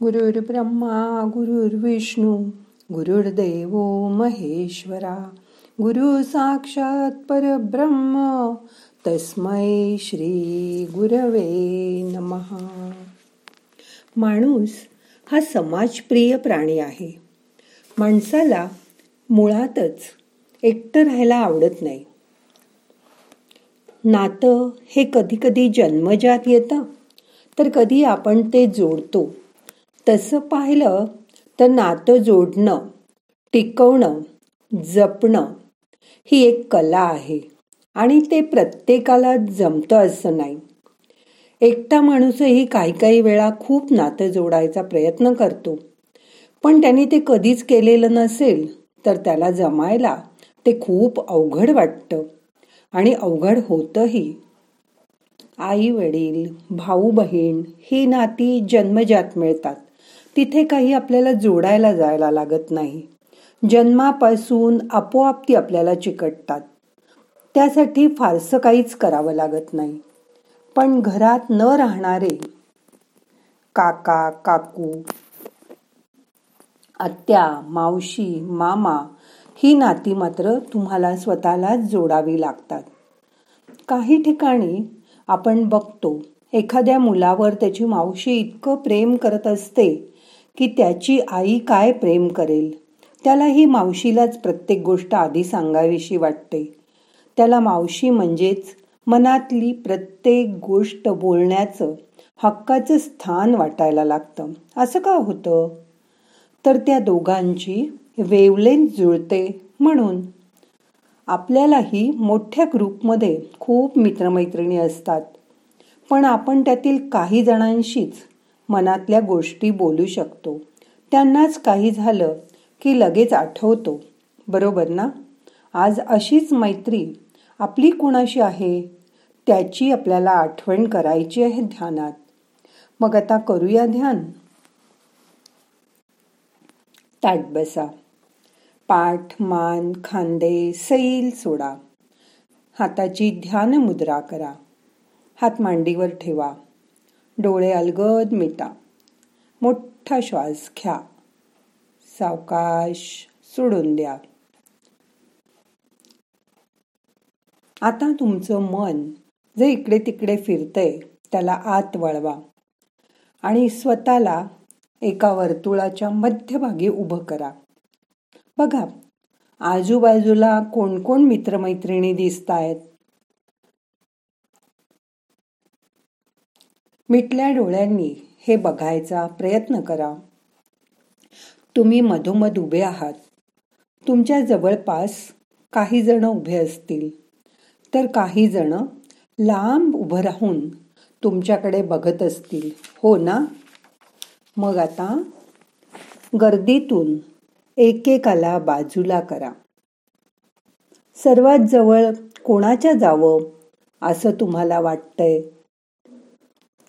गुरुर्ब्रह्मा गुरुर्विष्णू गुरुर्देव महेश्वरा गुरु साक्षात परब्रह्म तस्मै श्री गुरवे नमहा माणूस हा समाजप्रिय प्राणी आहे माणसाला मुळातच एकटं राहायला आवडत नाही नातं हे कधी कधी जन्मजात येतं तर कधी आपण ते जोडतो तसं पाहिलं तर नातं जोडणं टिकवणं जपणं ही एक कला आहे आणि ते प्रत्येकाला जमतं असं नाही. एकटा माणूसही काही काही वेळा खूप नातं जोडायचा प्रयत्न करतो. पण त्यांनी ते कधीच केलेलं नसेल तर त्याला जमायला ते खूप अवघड वाटतं आणि अवघड होतंही. आई वडील भाऊ बहीण ही नाती जन्मजात मिळतात. तिथे काही आपल्याला जोडायला जायला लागत नाही. जन्मापासून आपोआप ती आपल्याला चिकटतात. त्यासाठी फारसं काहीच करावं लागत नाही. पण घरात न राहणारे काका काकू आत्या मावशी मामा ही नाती मात्र तुम्हाला स्वतःलाच जोडावी लागतात. काही ठिकाणी आपण बघतो एखाद्या मुलावर त्याची मावशी इतकं प्रेम करत असते की त्याची आई काय प्रेम करेल? त्याला ही मावशीलाच प्रत्येक गोष्ट आधी सांगावीशी वाटते. त्याला मावशी म्हणजेच मनातली प्रत्येक गोष्ट बोलण्याचं हक्काचं स्थान वाटायला लागतं. असं का होतं? तर त्या दोघांची वेवलेन जुळते म्हणून. आपल्यालाही मोठ्या ग्रुपमध्ये खूप मित्रमैत्रिणी असतात. पण आपण त्यातील काही जणांशीच मनातल्या गोष्टी बोलू शकतो. त्यांनाच काही झालं की लगेच आठवतो. बरोबर ना? आज अशीच मैत्री आपली कुणाशी आहे? त्याची आपल्याला आठवण करायची आहे ध्यानात. मग आता करूया ध्यान? ताट बसा. पाठ मान खांदे सैल सोडा. हाताची ध्यान मुद्रा करा. हात मांडीवर ठेवा. डोळे अलगद मिटा. मोठा श्वास घ्या. सावकाश सोडून द्या. आता तुमचं मन जे इकडे तिकडे फिरतंय त्याला आत वळवा आणि स्वतःला एका वर्तुळाच्या मध्यभागी उभं करा. बघा आजूबाजूला कोण कोण मित्रमैत्रिणी दिसत आहेत मिटल्या डोळ्यांनी हे बघायचा प्रयत्न करा. तुम्ही मधोमध उभे आहात. तुमच्या जवळपास काही जण उभे असतील. तर काही जण लांब उभं राहून तुमच्याकडे बघत असतील. हो ना? मग आता गर्दीतून एकेकाला बाजूला करा. सर्वात जवळ कोणाच्या जावं असं तुम्हाला वाटतंय?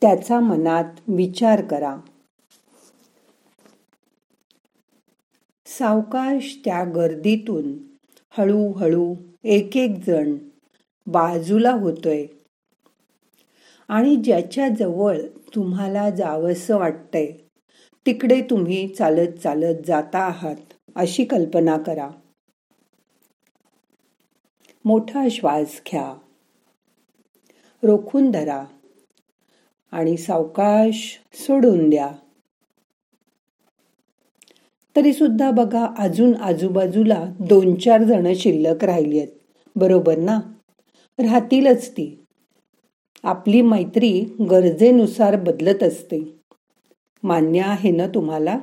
त्याचा मनात विचार करा. सावकाश त्या गर्दीतून हळूहळू एक एक जण बाजूला होतोय. आणि ज्याच्या जवळ तुम्हाला जावंसं वाटतंय तिकडे तुम्ही चालत चालत जाता आहात अशी कल्पना करा. मोठा श्वास घ्या. रोखून धरा. आणि सावकाश सोडून द्या. तरी सुद्धा बघा अजून आजूबाजूला दोन चार जण शिल्लक राहिली आहेत. बरोबर ना? राहतीलच ती. आपली मैत्री गरजेनुसार बदलत असते. मान्य आहे ना तुम्हाला?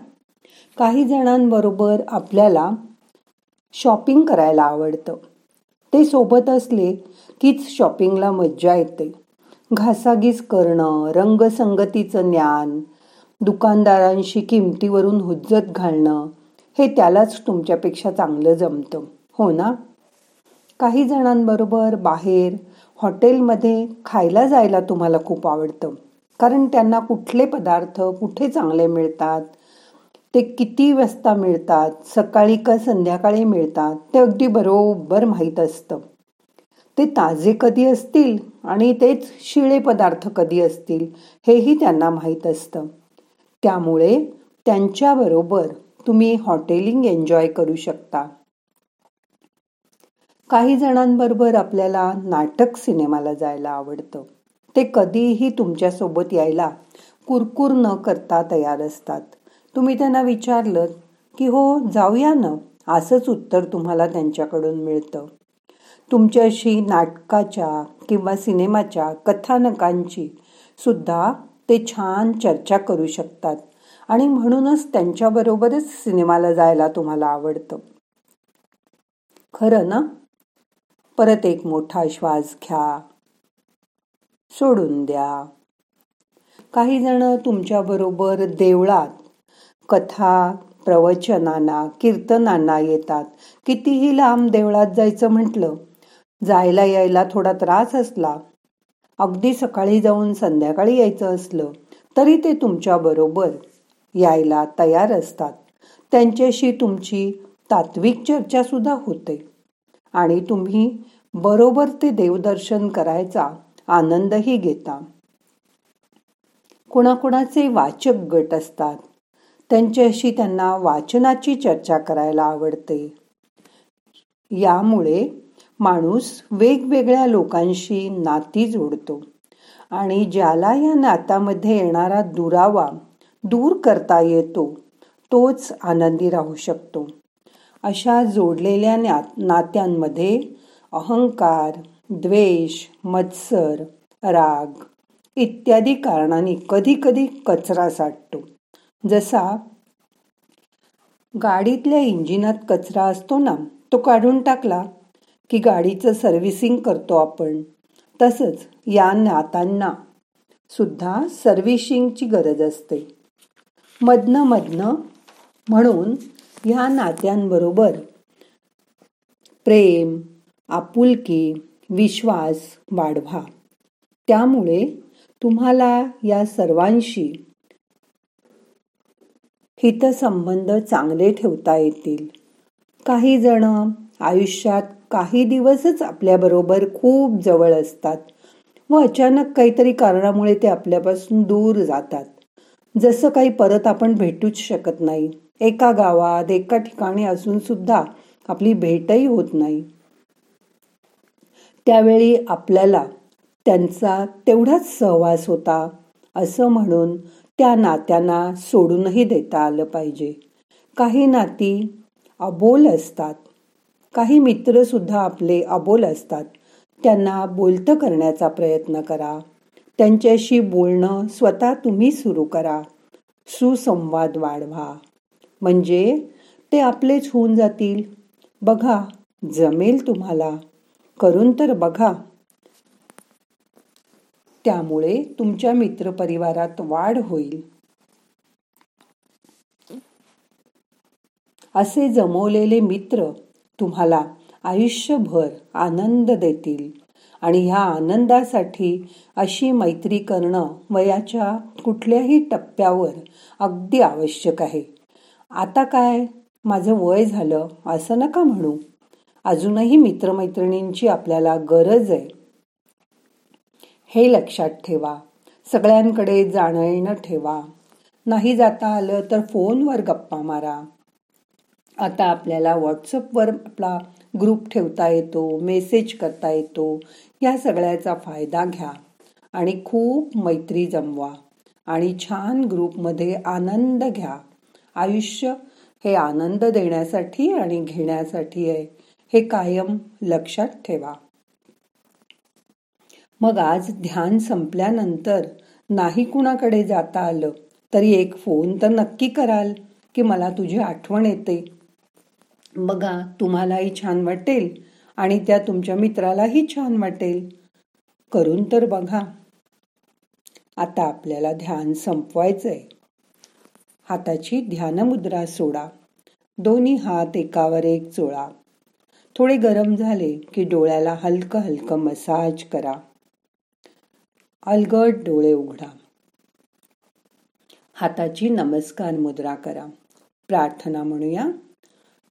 काही जणांबरोबर आपल्याला शॉपिंग करायला आवडतं. ते सोबत असले कीच शॉपिंगला मज्जा येते. घासाघीस करणं रंगसंगतीचं ज्ञान दुकानदारांशी किमतीवरून हुज्जत घालणं हे त्यालाच तुमच्यापेक्षा चांगलं जमतं. हो ना? काही जणांबरोबर बाहेर हॉटेलमध्ये खायला जायला तुम्हाला खूप आवडतं. कारण त्यांना कुठले पदार्थ कुठे चांगले मिळतात ते किती वाजता मिळतात सकाळी का संध्याकाळी मिळतात ते अगदी बरोबर माहीत असतं. ते ताजे कधी असतील आणि तेच शिळे पदार्थ कधी असतील हेही त्यांना माहीत असतं. त्यामुळे त्यांच्याबरोबर तुम्ही हॉटेलिंग एन्जॉय करू शकता. काही जणांबरोबर आपल्याला नाटक सिनेमाला जायला आवडतं. ते कधीही तुमच्यासोबत यायला कुरकुर न करता तयार असतात. तुम्ही त्यांना विचारलं की हो जाऊया ना असंच उत्तर तुम्हाला त्यांच्याकडून मिळतं. तुमच्याशी नाटकाच्या किंवा सिनेमाच्या कथानकांची सुद्धा ते छान चर्चा करू शकतात. आणि म्हणूनच त्यांच्याबरोबरच सिनेमाला जायला तुम्हाला आवडतं. खरं ना? परत एक मोठा श्वास घ्या. सोडून द्या. काही जण तुमच्याबरोबर देवळात कथा प्रवचनांना कीर्तनांना येतात. कितीही लांब देवळात जायचं म्हटलं जायला यायला थोडा त्रास असला अगदी सकाळी जाऊन संध्याकाळी यायचं असलं तरी ते तुमच्या बरोबर यायला तयार असतात. त्यांच्याशी तुमची तात्विक चर्चा सुद्धा होते. आणि तुम्ही बरोबर ते देवदर्शन करायचा आनंदही घेता. कुणाकुणाचे वाचक गट असतात. त्यांच्याशी त्यांना वाचनाची चर्चा करायला आवडते. यामुळे माणूस वेगवेगळ्या लोकांशी नाती जोडतो. आणि ज्याला या नात्यामध्ये येणारा दुरावा दूर करता येतो तोच आनंदी राहू शकतो. अशा जोडलेल्या नात्यांमध्ये अहंकार द्वेष मत्सर राग इत्यादी कारणांनी कधी कधी कचरा साठतो. जसा गाडीतल्या इंजिनात कचरा असतो ना तो काढून टाकला की गाडीचं सर्व्हिसिंग करतो आपण. तसंच या नातांना सुद्धा सर्व्हिशिंगची गरज असते. मधनं मधनं म्हणून ह्या नात्यांबरोबर प्रेम आपुलकी विश्वास वाढवा. त्यामुळे तुम्हाला या सर्वांशी हितसंबंध चांगले ठेवता येतील. काही जण आयुष्यात काही दिवसच आपल्याबरोबर खूप जवळ असतात व अचानक काहीतरी कारणामुळे ते आपल्यापासून दूर जातात. जसं काही परत आपण भेटूच शकत नाही. एका गावात एका ठिकाणी असून सुद्धा आपली भेटही होत नाही. त्यावेळी आपल्याला त्यांचा तेवढाच सहवास होता असं म्हणून त्या नात्यांना सोडूनही देता आलं पाहिजे. काही नाती अबोल असतात. काही मित्र सुद्धा आपले अबोल असतात. त्यांना बोलतं करण्याचा प्रयत्न करा. त्यांच्याशी बोलणं स्वतः तुम्ही सुरू करा. सुसंवाद वाढवा. म्हणजे ते आपलेच होऊन जातील. बघा जमेल तुम्हाला. करून तर बघा. त्यामुळे तुमच्या मित्रपरिवारात वाढ होईल. असे जमवलेले मित्र तुम्हाला आयुष्यभर आनंद देतील. आणि ह्या आनंदासाठी अशी मैत्री करणं वयाच्या कुठल्याही टप्प्यावर अगदी आवश्यक आहे. आता काय? माझं वय झालं असं नका म्हणू. अजूनही मित्रमैत्रिणींची आपल्याला गरज आहे. हे लक्षात ठेवा. सगळ्यांकडे जाणं येणं ठेवा. नाही जाता आलं तर फोनवर गप्पा मारा. आता आपल्याला व्हॉट्सअपवर आपला ग्रुप ठेवता येतो मेसेज करता येतो. या सगळ्याचा फायदा घ्या आणि खूप मैत्री जमवा आणि छान ग्रुपमध्ये आनंद घ्या. आयुष्य हे आनंद देण्यासाठी आणि घेण्यासाठी आहे. हे कायम लक्षात ठेवा. मग आज ध्यान संपल्यानंतर नाही कुणाकडे जाता आलं तरी एक फोन तर नक्की कराल की मला तुझी आठवण येते. बघा तुम्हालाही छान वाटेल आणि त्या तुमच्या मित्रालाही छान वाटेल. करून तर बघा. आता आपल्याला ध्यान संपवायचंय. हाताची ध्यानमुद्रा सोडा. दोन्ही हात एकावर एक चोळा. थोडे गरम झाले की डोळ्याला हलकं हलकं मसाज करा. अलगट डोळे उघडा. हाताची नमस्कार मुद्रा करा. प्रार्थना म्हणूया.